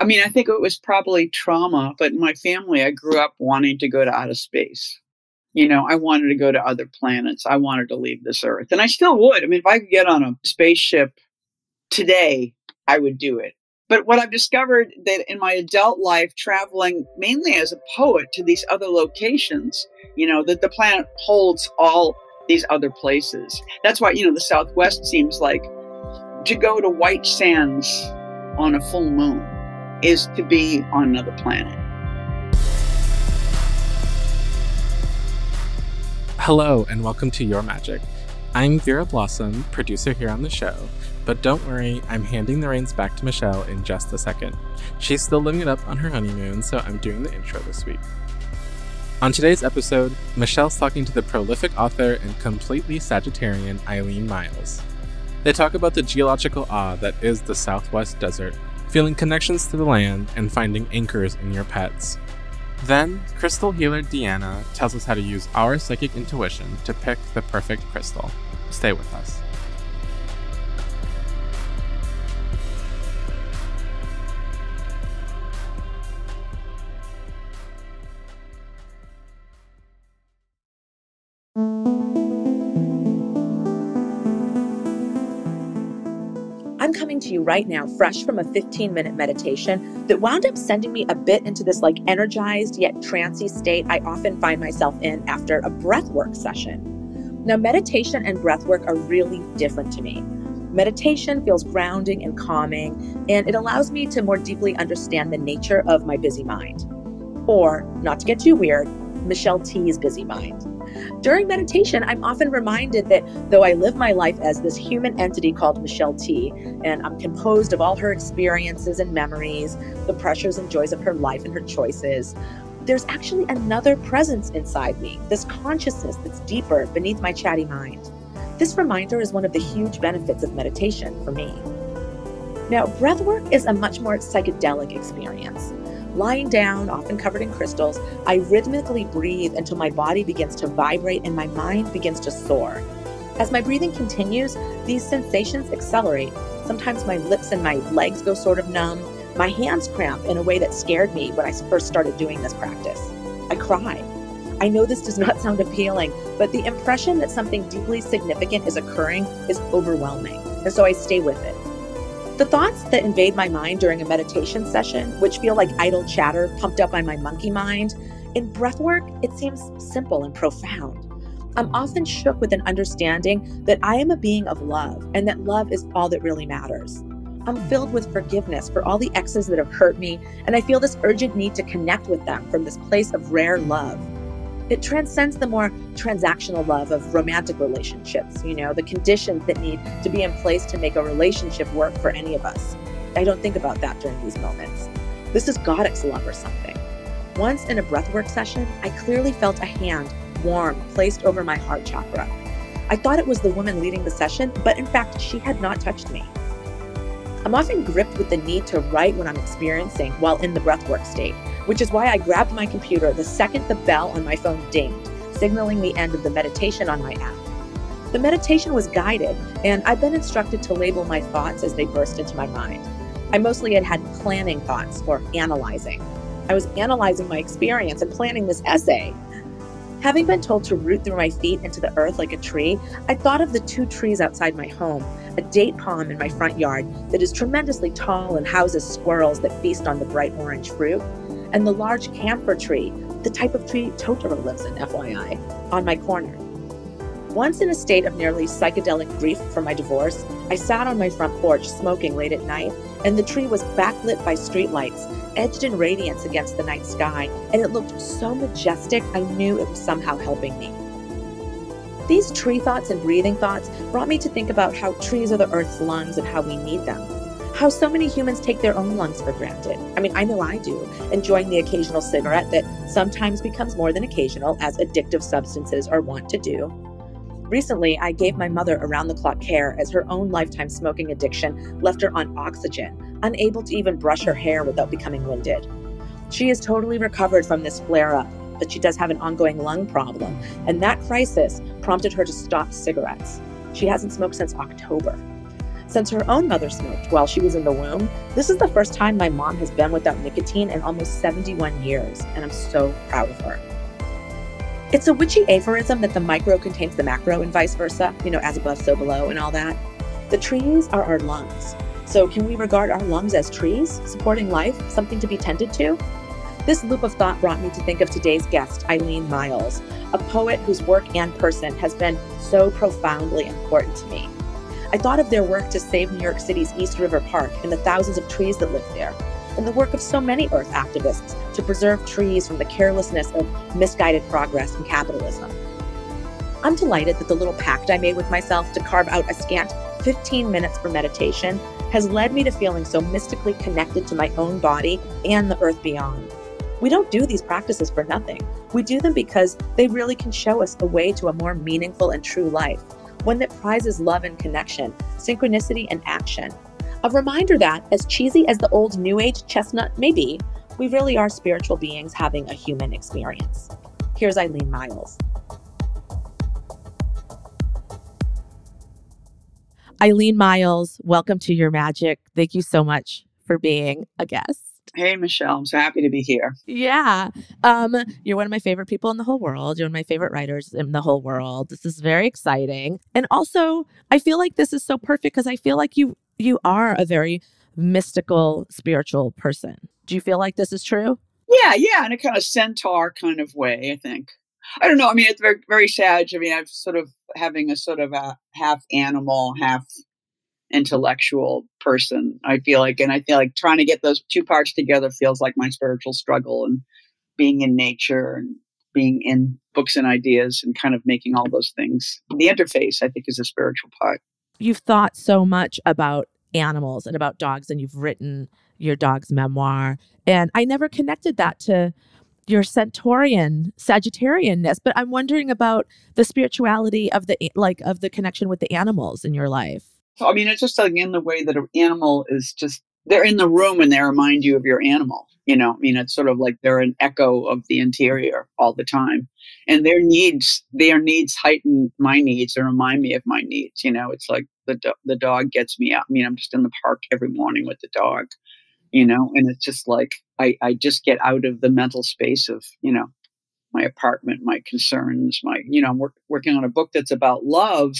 I mean, I think it was probably trauma, but in my family, I grew up wanting to go to outer space. You know, I wanted to go to other planets. I wanted to leave this earth. And I still would. I mean, if I could get on a spaceship today, I would do it. But what I've discovered that in my adult life, traveling mainly as a poet to these other locations, you know, that the planet holds all these other places. That's why, you know, the Southwest seems like to go to White Sands on a full moon is to be on another planet. Hello, and welcome to Your Magic. I'm Vera Blossom, producer here on the show, but don't worry, I'm handing the reins back to Michelle in just a second. She's still living it up on her honeymoon, so I'm doing the intro this week. On today's episode, Michelle's talking to the prolific author and completely Sagittarian Eileen Myles. They talk about the geological awe that is the Southwest Desert feeling connections to the land, and finding anchors in your pets. Then, crystal healer Deanna tells us how to use our psychic intuition to pick the perfect crystal. Stay with us. Right now, fresh from a 15 minute meditation that wound up sending me a bit into this like energized yet trancy state I often find myself in after a breathwork session. Now, meditation and breathwork are really different to me. Meditation feels grounding and calming, and it allows me to more deeply understand the nature of my busy mind. Or, not to get too weird, Michelle Tea's busy mind. During meditation, I'm often reminded that though I live my life as this human entity called Michelle Tea, and I'm composed of all her experiences and memories, the pressures and joys of her life and her choices, there's actually another presence inside me, this consciousness that's deeper beneath my chatty mind. This reminder is one of the huge benefits of meditation for me. Now, breathwork is a much more psychedelic experience. Lying down, often covered in crystals, I rhythmically breathe until my body begins to vibrate and my mind begins to soar. As my breathing continues, these sensations accelerate. Sometimes my lips and my legs go sort of numb. My hands cramp in a way that scared me when I first started doing this practice. I cry. I know this does not sound appealing, but the impression that something deeply significant is occurring is overwhelming. And so I stay with it. The thoughts that invade my mind during a meditation session, which feel like idle chatter pumped up by my monkey mind, in breathwork, it seems simple and profound. I'm often shook with an understanding that I am a being of love and that love is all that really matters. I'm filled with forgiveness for all the exes that have hurt me, and I feel this urgent need to connect with them from this place of rare love. It transcends the more transactional love of romantic relationships, you know, the conditions that need to be in place to make a relationship work for any of us. I don't think about that during these moments. This is goddess love or something. Once in a breathwork session, I clearly felt a hand, warm, placed over my heart chakra. I thought it was the woman leading the session, but in fact, she had not touched me. I'm often gripped with the need to write what I'm experiencing while in the breathwork state which is why I grabbed my computer the second the bell on my phone dinged, signaling the end of the meditation on my app. The meditation was guided, and I've been instructed to label my thoughts as they burst into my mind. I mostly had had planning thoughts or analyzing. I was analyzing my experience and planning this essay. Having been told to root through my feet into the earth like a tree, I thought of the two trees outside my home a date palm in my front yard that is tremendously tall and houses squirrels that feast on the bright orange fruit, and the large camphor tree, the type of tree Totoro lives in, FYI, on my corner. Once in a state of nearly psychedelic grief for my divorce, I sat on my front porch smoking late at night, and the tree was backlit by streetlights, edged in radiance against the night sky, and it looked so majestic I knew it was somehow helping me. These tree thoughts and breathing thoughts brought me to think about how trees are the earth's lungs and how we need them how so many humans take their own lungs for granted. I mean, I know I do, enjoying the occasional cigarette that sometimes becomes more than occasional, as addictive substances are wont to do. Recently, I gave my mother around the clock care as her own lifetime smoking addiction left her on oxygen, unable to even brush her hair without becoming winded. She is totally recovered from this flare up, but she does have an ongoing lung problem, and that crisis prompted her to stop cigarettes. She hasn't smoked since October. Since her own mother smoked while she was in the womb, this is the first time my mom has been without nicotine in almost 71 years, and I'm so proud of her. It's a witchy aphorism that the micro contains the macro and vice versa, you know, as above, so below, and all that. The trees are our lungs. So, can we regard our lungs as trees, supporting life, something to be tended to? This loop of thought brought me to think of today's guest, Eileen Myles, a poet whose work and person has been so profoundly important to me. I thought of their work to save New York City's East River Park and the thousands of trees that live there, and the work of so many Earth activists to preserve trees from the carelessness of misguided progress and capitalism. I'm delighted that the little pact I made with myself to carve out a scant 15 minutes for meditation has led me to feeling so mystically connected to my own body and the earth beyond. We don't do these practices for nothing. We do them because they really can show us a way to a more meaningful and true life, one that prizes love and connection, synchronicity and action, a reminder that, as cheesy as the old New Age chestnut may be, we really are spiritual beings having a human experience. Here's Eileen Myles. Eileen Myles, welcome to Your Magic. Thank you so much for being a guest. Hey, Michelle. I'm so happy to be here. Yeah. Um, you're one of my favorite people in the whole world. You're one of my favorite writers in the whole world. This is very exciting. And also, I feel like this is so perfect because I feel like you you are a very mystical, spiritual person. Do you feel like this is true? Yeah, yeah, in a kind of centaur kind of way, I think. I don't know. I mean, it's very, very sad. I mean, I'm sort of having a sort of a half animal, half intellectual person. I feel like, and I feel like trying to get those two parts together feels like my spiritual struggle and being in nature and being in books and ideas and kind of making all those things. The interface, I think, is a spiritual part you've thought so much about animals and about dogs and you've written your dog's memoir and i never connected that to your centaurian sagittarianness but i'm wondering about the spirituality of the like of the connection with the animals in your life i mean it's just again the way that an animal is just they're in the room and they remind you of your animal you know? I mean it's sort of like they're an echo of the interior all the time. And their needs their needs heighten my needs and remind me of my needs you know? It's like the, do- the dog gets me out. I mean i'm just in the park every morning with the dog you know? And it's just like i i just get out of the mental space of you know my apartment my concerns my you know i'm work, working on a book that's about love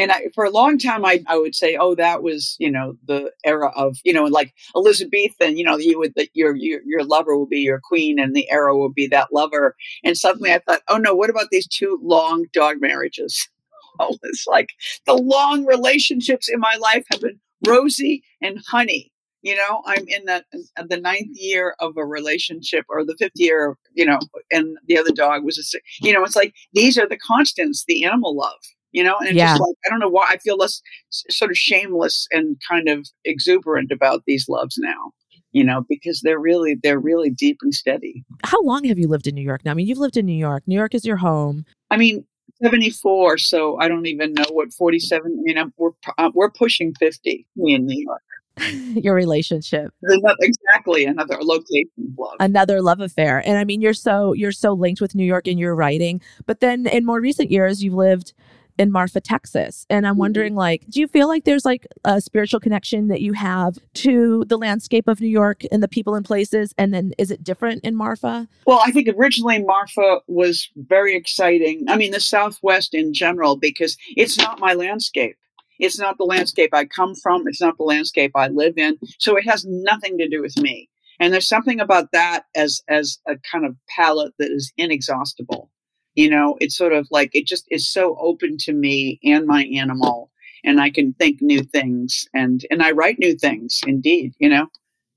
and I, for a long time, I, I would say, oh, that was, you know, the era of, you know, like Elizabethan, you know, you would, that your, your, your lover will be your queen and the era will be that lover. And suddenly I thought, oh no, what about these two long dog marriages? Oh, it's like the long relationships in my life have been Rosie and honey. You know, I'm in the the ninth year of a relationship, or the fifth year. You know, and the other dog was a. You know, it's like these are the constants. The animal love you know and yeah. just like i don't know why i feel less sort of shameless and kind of exuberant about these loves now you know because they're really they're really deep and steady. How long have you lived in new york now? I mean you've lived in new york. New york is your home. I mean 74 so i don't even know what 47 you know we're uh, we're pushing 50 in new york. Your relationship. Another, exactly another location love. Another love affair and i mean you're so you're so linked with new york in your writing but then in more recent years you've lived in Marfa, Texas. And I'm mm-hmm. wondering, like, do you feel like there's like a spiritual connection that you have to the landscape of New York and the people and places? And then is it different in Marfa? Well, I think originally Marfa was very exciting. I mean, the Southwest in general, because it's not my landscape. It's not the landscape I come from. It's not the landscape I live in. So it has nothing to do with me. And there's something about that as as a kind of palette that is inexhaustible you know it's sort of like it just is so open to me and my animal and i can think new things and and i write new things indeed you know?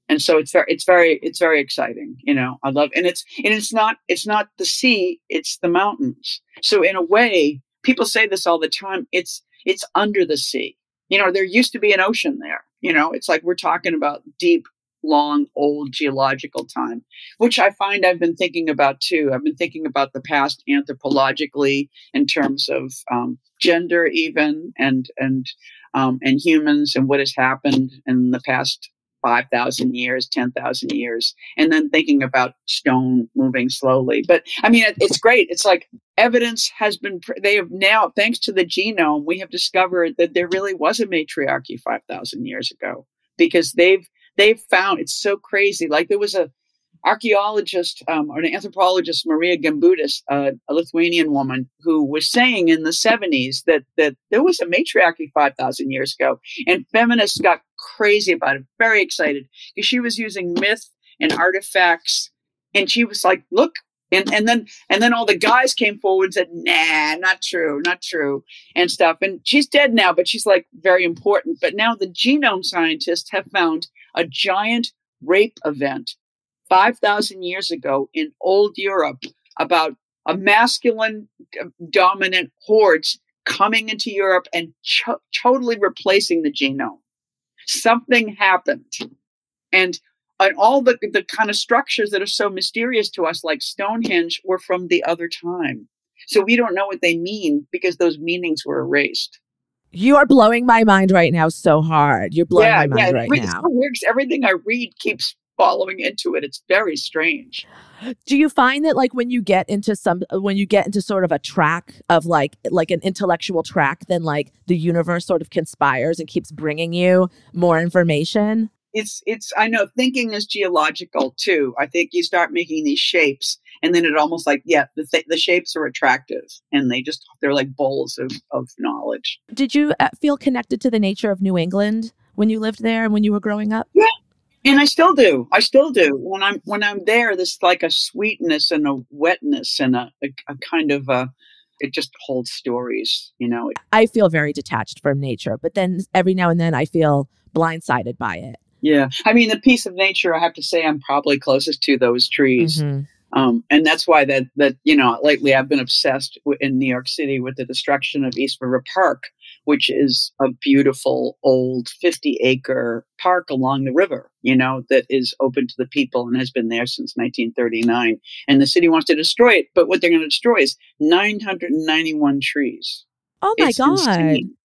And so it's very it's very it's very exciting you know? I love and it's and it's not it's not the sea it's the mountains. So in a way people say this all the time it's it's under the sea. You know there used to be an ocean there you know? It's like we're talking about deep long old geological time, which I find I've been thinking about too. I've been thinking about the past anthropologically in terms of um, gender, even and and um, and humans, and what has happened in the past 5,000 years, 10,000 years, and then thinking about stone moving slowly. But I mean, it, it's great. It's like evidence has been, they have now, thanks to the genome, we have discovered that there really was a matriarchy 5,000 years ago because they've, they've found it's so crazy. Like there was a, archaeologist um, or an anthropologist, Maria Gimbutienė, uh, a Lithuanian woman, who was saying in the 70s that, that there was a matriarchy 5,000 years ago. And feminists got crazy about it, very excited, because she was using myth and artifacts. And she was like, look, and, and then and then all the guys came forward and said, nah, not true, not true, and stuff. And she's dead now, but she's like very important. But now the genome scientists have found a giant rape event 5,000 years ago in old Europe about a masculine uh, dominant hordes coming into Europe and totally replacing the genome. Something happened. And, and all the, the kind of structures that are so mysterious to us, like Stonehenge, were from the other time. So we don't know what they mean because those meanings were erased. You are blowing my mind right now so hard. You're blowing yeah, my mind yeah, right now. Everything I read keeps following into it. It's very strange. Do you find that like when you get into some uh, when you get into sort of a track of like like an intellectual track then like the universe sort of conspires and keeps bringing you more information? It's it's I know thinking is geological too. I think you start making these shapes and then it almost like yeah the th- the shapes are attractive and they just they're like bowls of of knowledge. Did you uh, feel connected to the nature of New England when you lived there and when you were growing up? Yeah, and I still do. I still do. When I'm when I'm there, there's like a sweetness and a wetness and a, a, a kind of a it just holds stories, you know. I feel very detached from nature, but then every now and then I feel blindsided by it. Yeah. I mean, the piece of nature, I have to say, I'm probably closest to those trees. Mm-hmm. Um, and that's why that that you know lately I've been obsessed in New York City with the destruction of East River Park, which is a beautiful old 50 acre park along the river, you know, that is open to the people and has been there since 1939. And the city wants to destroy it, but what they're going to destroy is 991 trees. Oh my it's God. Insane.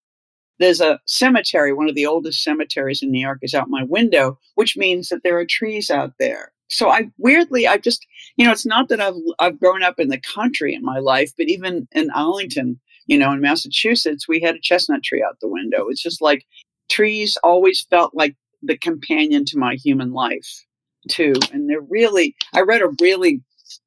There's a cemetery, one of the oldest cemeteries in New York is out my window, which means that there are trees out there so I weirdly, I just, you know, it's not that I've I've grown up in the country in my life, but even in Arlington, you know, in Massachusetts, we had a chestnut tree out the window. It's just like trees always felt like the companion to my human life too. And they're really, I read a really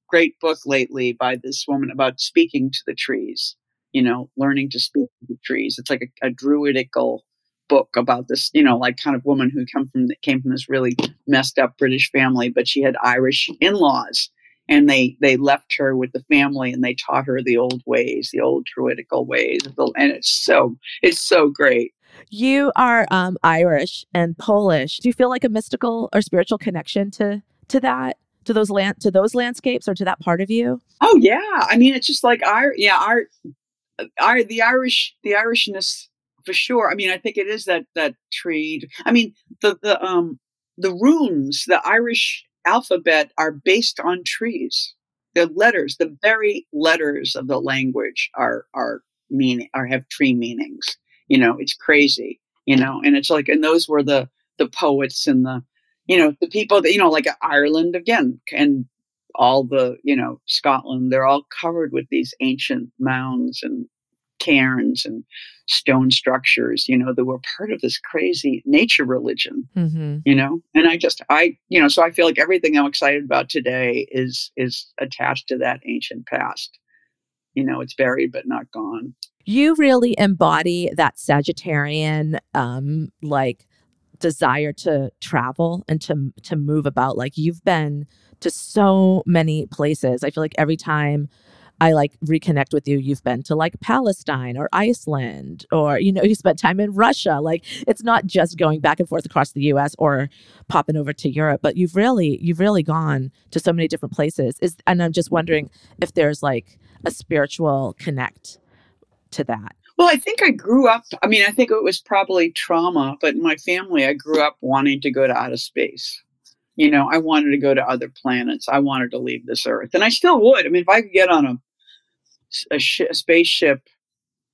great book lately by this woman about speaking to the trees, you know, learning to speak to the trees. It's like a, a druidical book about this, you know, like kind of woman who come from came from this really messed up British family, but she had Irish in-laws, and they they left her with the family and they taught her the old ways, the old druidical ways, and it's so it's so great. You are um, Irish and Polish. Do you feel like a mystical or spiritual connection to to that? to those land to those landscapes or to that part of you? Oh yeah, I mean it's just like our yeah our our the Irish the Irishness for sure. I mean, I think it is that that tree. I mean, the the um the runes, the Irish alphabet are based on trees. The letters, the very letters of the language are are meaning are have tree meanings. You know, it's crazy. You know, and it's like, and those were the the poets and the you know the people that you know like Ireland again and all the you know Scotland. They're all covered with these ancient mounds and cairns and stone structures, you know, that were part of this crazy nature religion, mm-hmm. you know. And I just, I, you know, so I feel like everything I'm excited about today is is attached to that ancient past. You know, it's buried but not gone. You really embody that Sagittarian, um, like desire to travel and to to move about. Like you've been to so many places. I feel like every time I like reconnect with you, you've been to like Palestine or Iceland, or, you know, you spent time in Russia. Like it's not just going back and forth across the US or popping over to Europe, but you've really, you've really gone to so many different places. Is and I'm just wondering if there's like a spiritual connect to that. Well, I think I grew up, I mean, I think it was probably trauma, but in my family, I grew up wanting to go to outer space you know i wanted to go to other planets i wanted to leave this earth and i still would i mean if i could get on a a, sh- a spaceship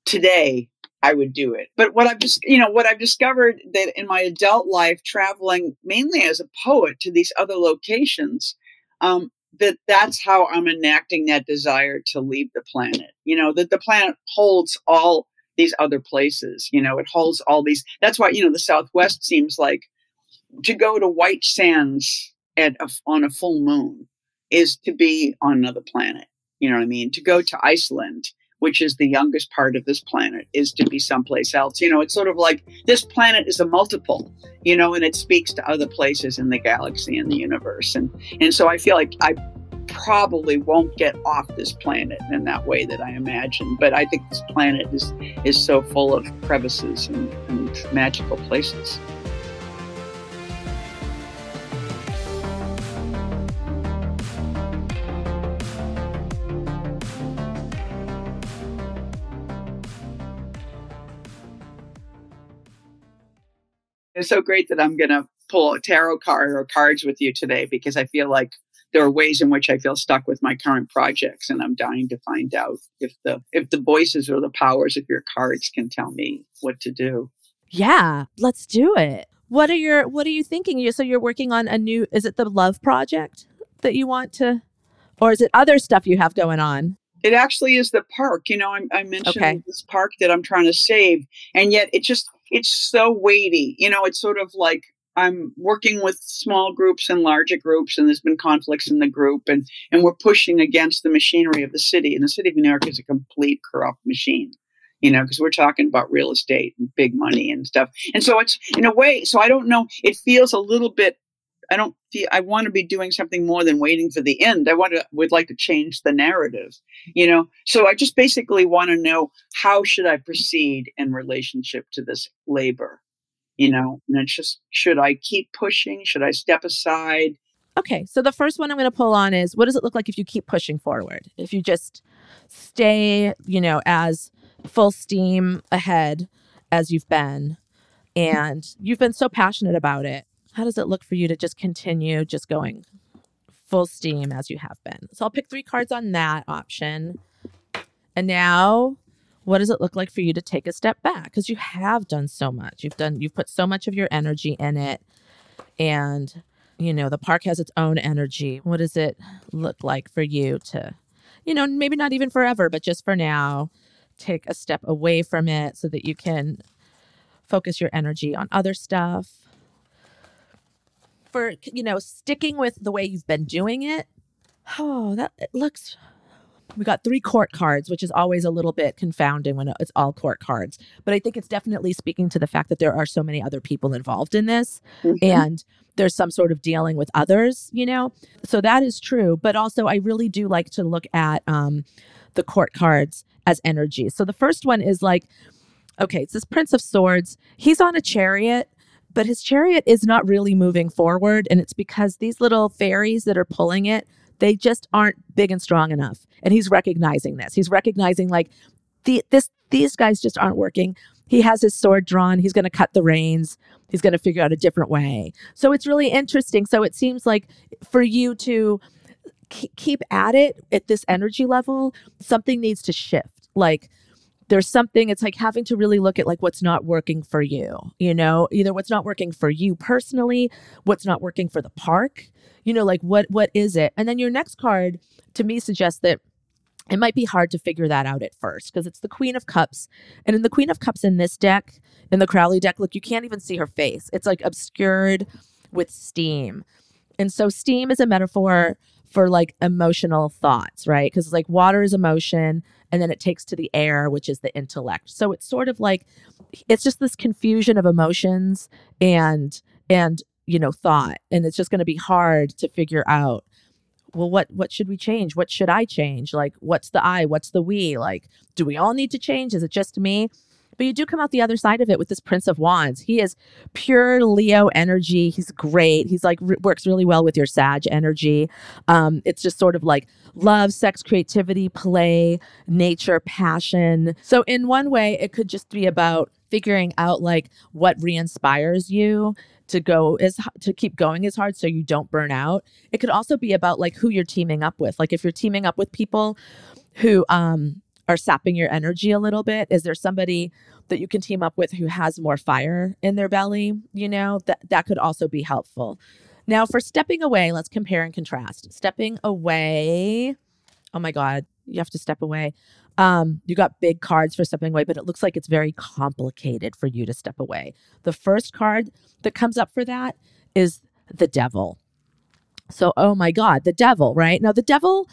today, I would do it. But what I've just, you know, what I've discovered that in my adult life, traveling mainly as a poet to these other locations, um, that that's how I'm enacting that desire to leave the planet. You know, that the planet holds all these other places. You know, it holds all these. That's why you know the Southwest seems like to go to White Sands at a, on a full moon is to be on another planet. You know what I mean? To go to Iceland, which is the youngest part of this planet, is to be someplace else. You know, it's sort of like this planet is a multiple, you know, and it speaks to other places in the galaxy and the universe. And and so I feel like I probably won't get off this planet in that way that I imagine. But I think this planet is is so full of crevices and, and magical places. It's so great that I'm going to pull a tarot card or cards with you today because I feel like there are ways in which I feel stuck with my current projects, and I'm dying to find out if the if the voices or the powers of your cards can tell me what to do. Yeah, let's do it. What are your What are you thinking? You so you're working on a new? Is it the love project that you want to, or is it other stuff you have going on? It actually is the park. You know, I, I mentioned okay. this park that I'm trying to save, and yet it just it's so weighty. You know, it's sort of like I'm working with small groups and larger groups, and there's been conflicts in the group, and and we're pushing against the machinery of the city. And the city of New York is a complete corrupt machine, you know, because we're talking about real estate and big money and stuff. And so it's in a way. So I don't know. It feels a little bit. I don't feel. I want to be doing something more than waiting for the end. I want to. Would like to change the narrative, you know. So I just basically want to know how should I proceed in relationship to this labor you know, and it's just should I keep pushing? Should I step aside? Okay, so the first one I'm going to pull on is what does it look like if you keep pushing forward? If you just stay, you know, as full steam ahead as you've been and you've been so passionate about it. How does it look for you to just continue just going full steam as you have been? So I'll pick 3 cards on that option. And now what does it look like for you to take a step back? Because you have done so much. You've done you've put so much of your energy in it. And you know the park has its own energy. What does it look like for you to you know maybe not even forever but just for now take a step away from it so that you can focus your energy on other stuff for you know sticking with the way you've been doing it oh that it looks we got three court cards, which is always a little bit confounding when it's all court cards. But I think it's definitely speaking to the fact that there are so many other people involved in this mm-hmm. and there's some sort of dealing with others, you know? So that is true. But also, I really do like to look at um, the court cards as energy. So the first one is like, okay, it's this Prince of Swords. He's on a chariot but his chariot is not really moving forward. And it's because these little fairies that are pulling it they just aren't big and strong enough. And he's recognizing this. He's recognizing like the this these guys just aren't working. He has his sword drawn. He's going to cut the reins. He's going to figure out a different way. So it's really interesting. So it seems like for you to keep at it at this energy level, something needs to shift. Like there's something it's like having to really look at like what's not working for you you know? Either what's not working for you personally what's not working for the park you know like what what is it? And then your next card to me suggests that it might be hard to figure that out at first because it's the queen of cups. And in the queen of cups in this deck in the crowley deck look you can't even see her face. It's like obscured with steam. And so steam is a metaphor for like emotional thoughts right? Because like water is emotion and then it takes to the air which is the intellect. So it's sort of like it's just this confusion of emotions and and you know thought. And it's just going to be hard to figure out well what what should we change? What should i change? Like what's the i? What's the we? Like do we all need to change? Is it just me but you do come out the other side of it with this Prince of Wands. He is pure Leo energy. He's great. He's like works really well with your Sag energy. Um, it's just sort of like love, sex, creativity, play, nature, passion. So in one way, it could just be about figuring out like what re-inspires you to go as to keep going as hard so you don't burn out. It could also be about like who you're teaming up with. Like if you're teaming up with people who um are sapping your energy a little bit? Is there somebody that you can team up with who has more fire in their belly? You know, that that could also be helpful. Now, for stepping away, let's compare and contrast. Stepping away, oh my God, you have to step away. Um, you got big cards for stepping away, but it looks like it's very complicated for you to step away. The first card that comes up for that is the devil. So, oh my God, the devil, right? Now, the devil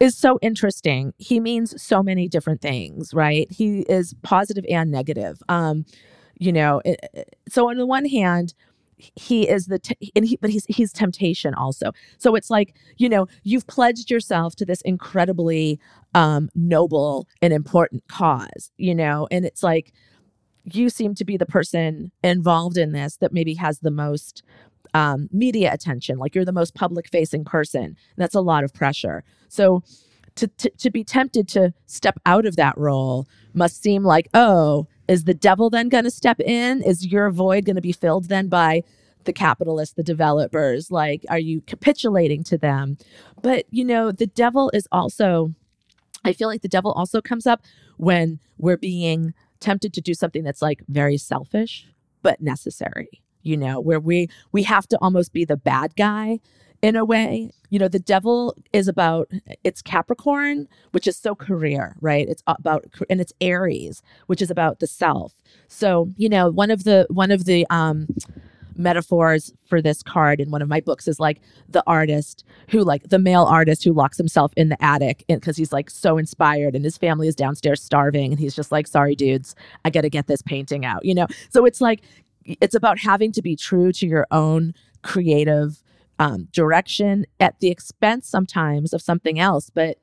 is so interesting. He means so many different things, right? He is positive and negative. Um, you know, it, so on the one hand, he is the and he but he's he's temptation also so it's like you know you've pledged yourself to this incredibly um noble and important cause you know and it's like you seem to be the person involved in this that maybe has the most um, media attention like you're the most public facing person that's a lot of pressure. So to, to, to be tempted to step out of that role must seem like oh is the devil then going to step in? Is your void going to be filled then by the capitalists the developers? Like are you capitulating to them? But you know the devil is also i feel like the devil also comes up when we're being tempted to do something that's like very selfish but necessary you know, where we we have to almost be the bad guy in a way. You know, the devil is about it's Capricorn, which is so career, right? It's about and it's Aries, which is about the self. So, you know, one of the one of the um metaphors for this card in one of my books is like the artist who like the male artist who locks himself in the attic because he's like so inspired and his family is downstairs starving and he's just like sorry dudes i gotta get this painting out you know so it's like it's about having to be true to your own creative um, direction at the expense sometimes of something else but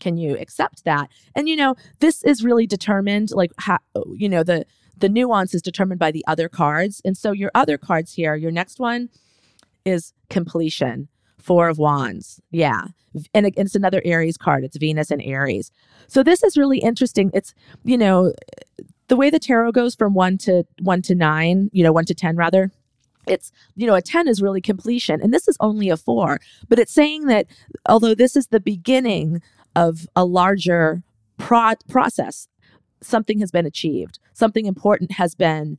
can you accept that? And you know this is really determined like how you know the the nuance is determined by the other cards. And so your other cards here your next one is completion four of wands. Yeah. And it's another aries card. It's venus and aries. So this is really interesting. It's you know the way the tarot goes from one to one to nine, you know, one to 10 rather, it's you know a 10 is really completion and this is only a 4 but it's saying that although this is the beginning of a larger pro- process something has been achieved something important has been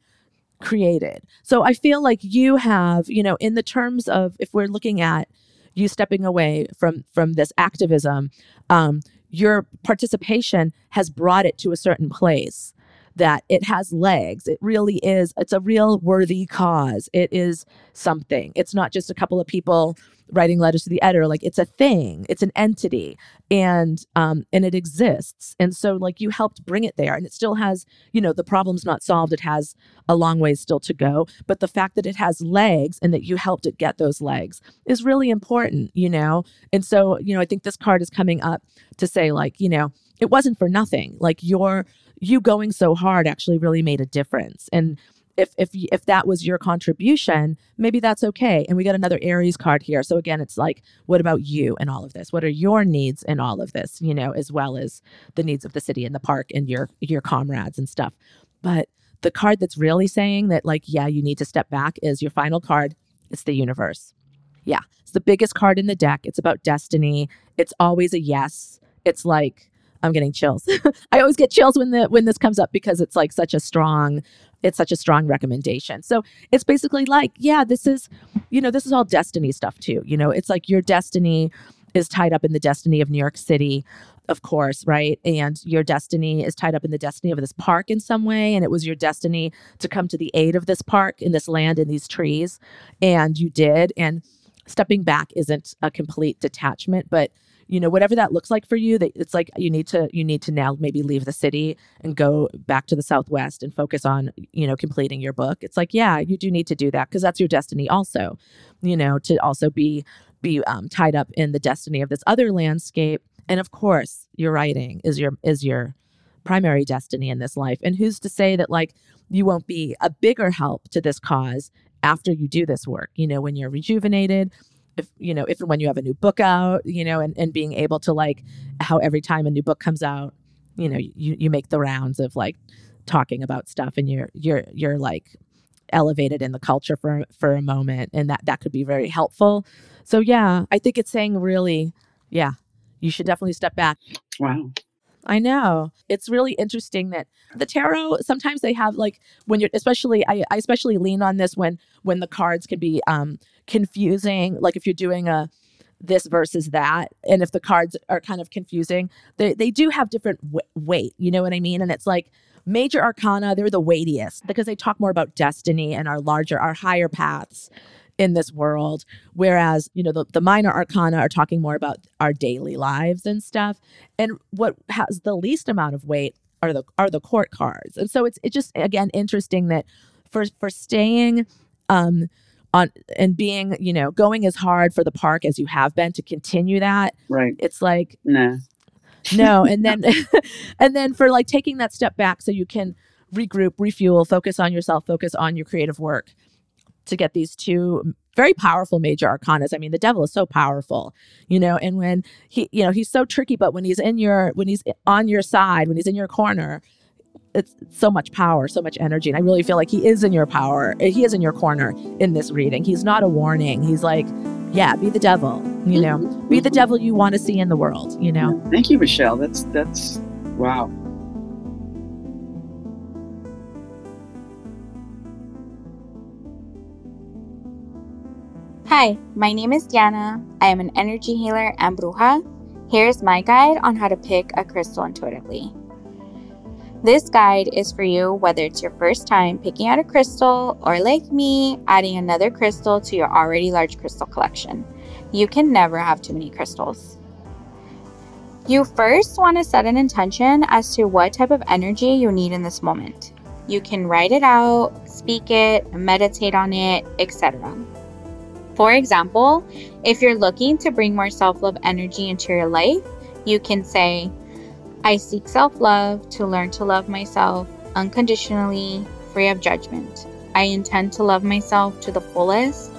created. So i feel like you have you know in the terms of if we're looking at you stepping away from from this activism um, your participation has brought it to a certain place that it has legs. It really is, it's a real worthy cause. It is something. It's not just a couple of people writing letters to the editor like it's a thing. It's an entity. And um and it exists. And so like you helped bring it there. And it still has you know the problem's not solved. It has a long ways still to go. But the fact that it has legs and that you helped it get those legs is really important you know? And so you know i think this card is coming up to say like you know it wasn't for nothing. Like your you going so hard actually really made a difference. And if if if that was your contribution, maybe that's okay. And we got another Aries card here. So again, it's like, what about you and all of this? What are your needs in all of this? You know, as well as the needs of the city and the park and your your comrades and stuff. But the card that's really saying that, like, yeah, you need to step back is your final card. It's the universe. Yeah, it's the biggest card in the deck. It's about destiny. It's always a yes. It's like I'm getting chills. I always get chills when the when this comes up because it's like such a strong it's such a strong recommendation. So it's basically like, yeah, this is, you know, this is all destiny stuff too. You know, it's like your destiny is tied up in the destiny of New York City, of course, right? And your destiny is tied up in the destiny of this park in some way. And it was your destiny to come to the aid of this park in this land in these trees. And you did. And stepping back isn't a complete detachment, but you know whatever that looks like for you that it's like you need to you need to now maybe leave the city and go back to the southwest and focus on you know completing your book. It's like yeah you do need to do that because that's your destiny also you know to also be be um, tied up in the destiny of this other landscape. And of course your writing is your is your primary destiny in this life. And who's to say that like you won't be a bigger help to this cause after you do this work you know when you're rejuvenated if you know if and when you have a new book out you know and, and being able to like how every time a new book comes out you know you, you make the rounds of like talking about stuff and you're you're you're like elevated in the culture for for a moment and that that could be very helpful. So yeah i think it's saying really yeah you should definitely step back. Wow I know. It's really interesting that the tarot sometimes they have like when you're especially I, I especially lean on this when when the cards can be um confusing like if you're doing a this versus that and if the cards are kind of confusing they they do have different w- weight you know what i mean and it's like major arcana they're the weightiest because they talk more about destiny and our larger our higher paths in this world whereas you know the, the minor arcana are talking more about our daily lives and stuff and what has the least amount of weight are the are the court cards and so it's it's just again interesting that for for staying um on and being you know going as hard for the park as you have been to continue that Right. it's like Nah. no and then and then for like taking that step back so you can regroup refuel focus on yourself focus on your creative work to get these two very powerful major arcanas. I mean the devil is so powerful you know and when he you know he's so tricky but when he's in your when he's on your side when he's in your corner it's so much power so much energy. And i really feel like he is in your power. He is in your corner in this reading. He's not a warning. He's like yeah be the devil you know. Mm-hmm. Be the devil you want to see in the world you know. Thank you, Michelle. That's that's wow. Hi, my name is Deanna. I am an energy healer and bruja. Here's my guide on how to pick a crystal intuitively. This guide is for you whether it's your first time picking out a crystal or, like me, adding another crystal to your already large crystal collection. You can never have too many crystals. You first want to set an intention as to what type of energy you need in this moment. You can write it out, speak it, meditate on it, etc. For example, if you're looking to bring more self love energy into your life, you can say, I seek self love to learn to love myself unconditionally, free of judgment. I intend to love myself to the fullest.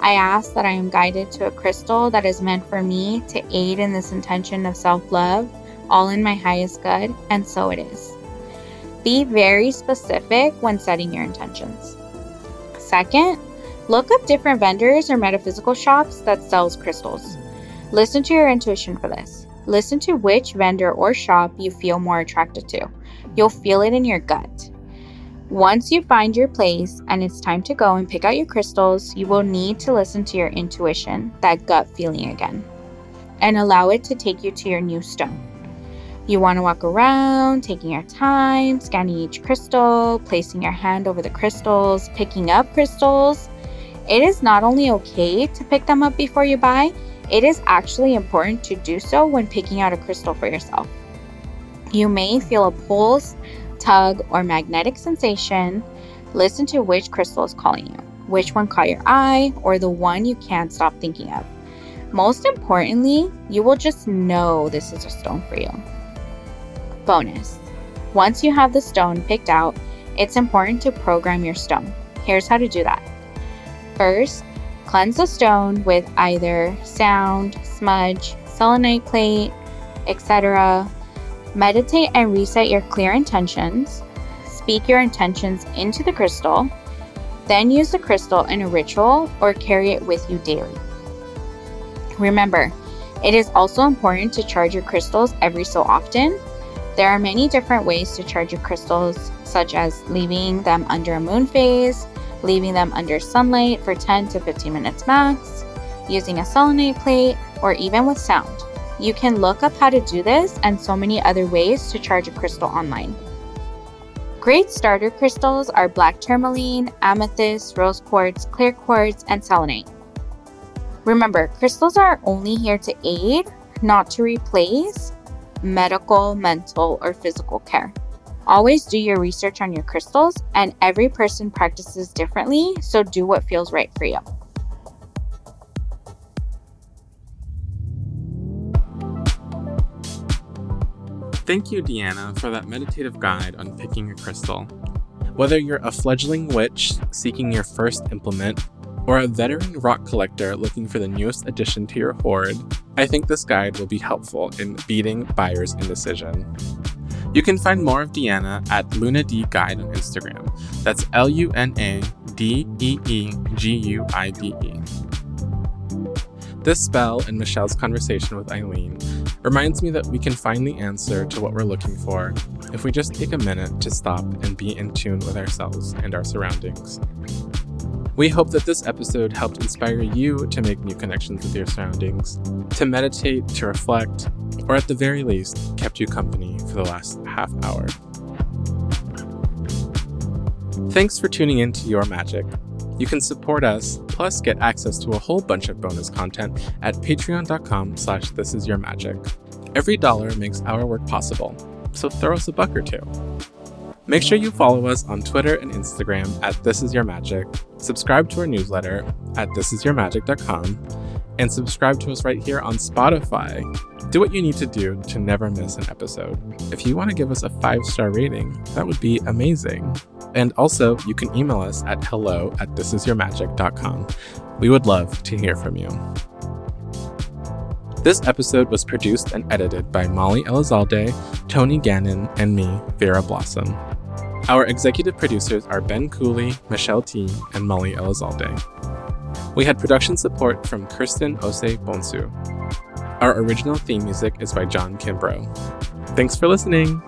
I ask that I am guided to a crystal that is meant for me to aid in this intention of self love, all in my highest good, and so it is. Be very specific when setting your intentions. Second, Look up different vendors or metaphysical shops that sells crystals. Listen to your intuition for this. Listen to which vendor or shop you feel more attracted to. You'll feel it in your gut. Once you find your place and it's time to go and pick out your crystals, you will need to listen to your intuition, that gut feeling again, and allow it to take you to your new stone. You want to walk around, taking your time, scanning each crystal, placing your hand over the crystals, picking up crystals. It is not only okay to pick them up before you buy, it is actually important to do so when picking out a crystal for yourself. You may feel a pulse, tug, or magnetic sensation. Listen to which crystal is calling you, which one caught your eye, or the one you can't stop thinking of. Most importantly, you will just know this is a stone for you. Bonus Once you have the stone picked out, it's important to program your stone. Here's how to do that. First, cleanse the stone with either sound, smudge, selenite plate, etc. Meditate and reset your clear intentions. Speak your intentions into the crystal. Then use the crystal in a ritual or carry it with you daily. Remember, it is also important to charge your crystals every so often. There are many different ways to charge your crystals, such as leaving them under a moon phase, leaving them under sunlight for 10 to 15 minutes max, using a selenite plate, or even with sound. You can look up how to do this and so many other ways to charge a crystal online. Great starter crystals are black tourmaline, amethyst, rose quartz, clear quartz, and selenite. Remember, crystals are only here to aid, not to replace medical, mental, or physical care. Always do your research on your crystals, and every person practices differently, so do what feels right for you. Thank you, Deanna, for that meditative guide on picking a crystal. Whether you're a fledgling witch seeking your first implement, or a veteran rock collector looking for the newest addition to your hoard, I think this guide will be helpful in beating buyer's indecision. You can find more of Deanna at Luna Dee Guide on Instagram. That's L U N A D E E G U I D E. This spell and Michelle's conversation with Eileen reminds me that we can find the answer to what we're looking for if we just take a minute to stop and be in tune with ourselves and our surroundings. We hope that this episode helped inspire you to make new connections with your surroundings, to meditate, to reflect, or at the very least, kept you company for the last half hour. Thanks for tuning in to Your Magic. You can support us, plus get access to a whole bunch of bonus content at patreon.com slash thisisyourmagic. Every dollar makes our work possible, so throw us a buck or two. Make sure you follow us on Twitter and Instagram at This Is Your Magic, subscribe to our newsletter at thisisyourmagic.com, and subscribe to us right here on Spotify. Do what you need to do to never miss an episode. If you want to give us a five star rating, that would be amazing. And also, you can email us at hello at thisisyourmagic.com. We would love to hear from you. This episode was produced and edited by Molly Elizalde, Tony Gannon, and me, Vera Blossom. Our executive producers are Ben Cooley, Michelle Tea, and Molly Elizalde. We had production support from Kirsten Ose Bonsu. Our original theme music is by John Kimbrough. Thanks for listening!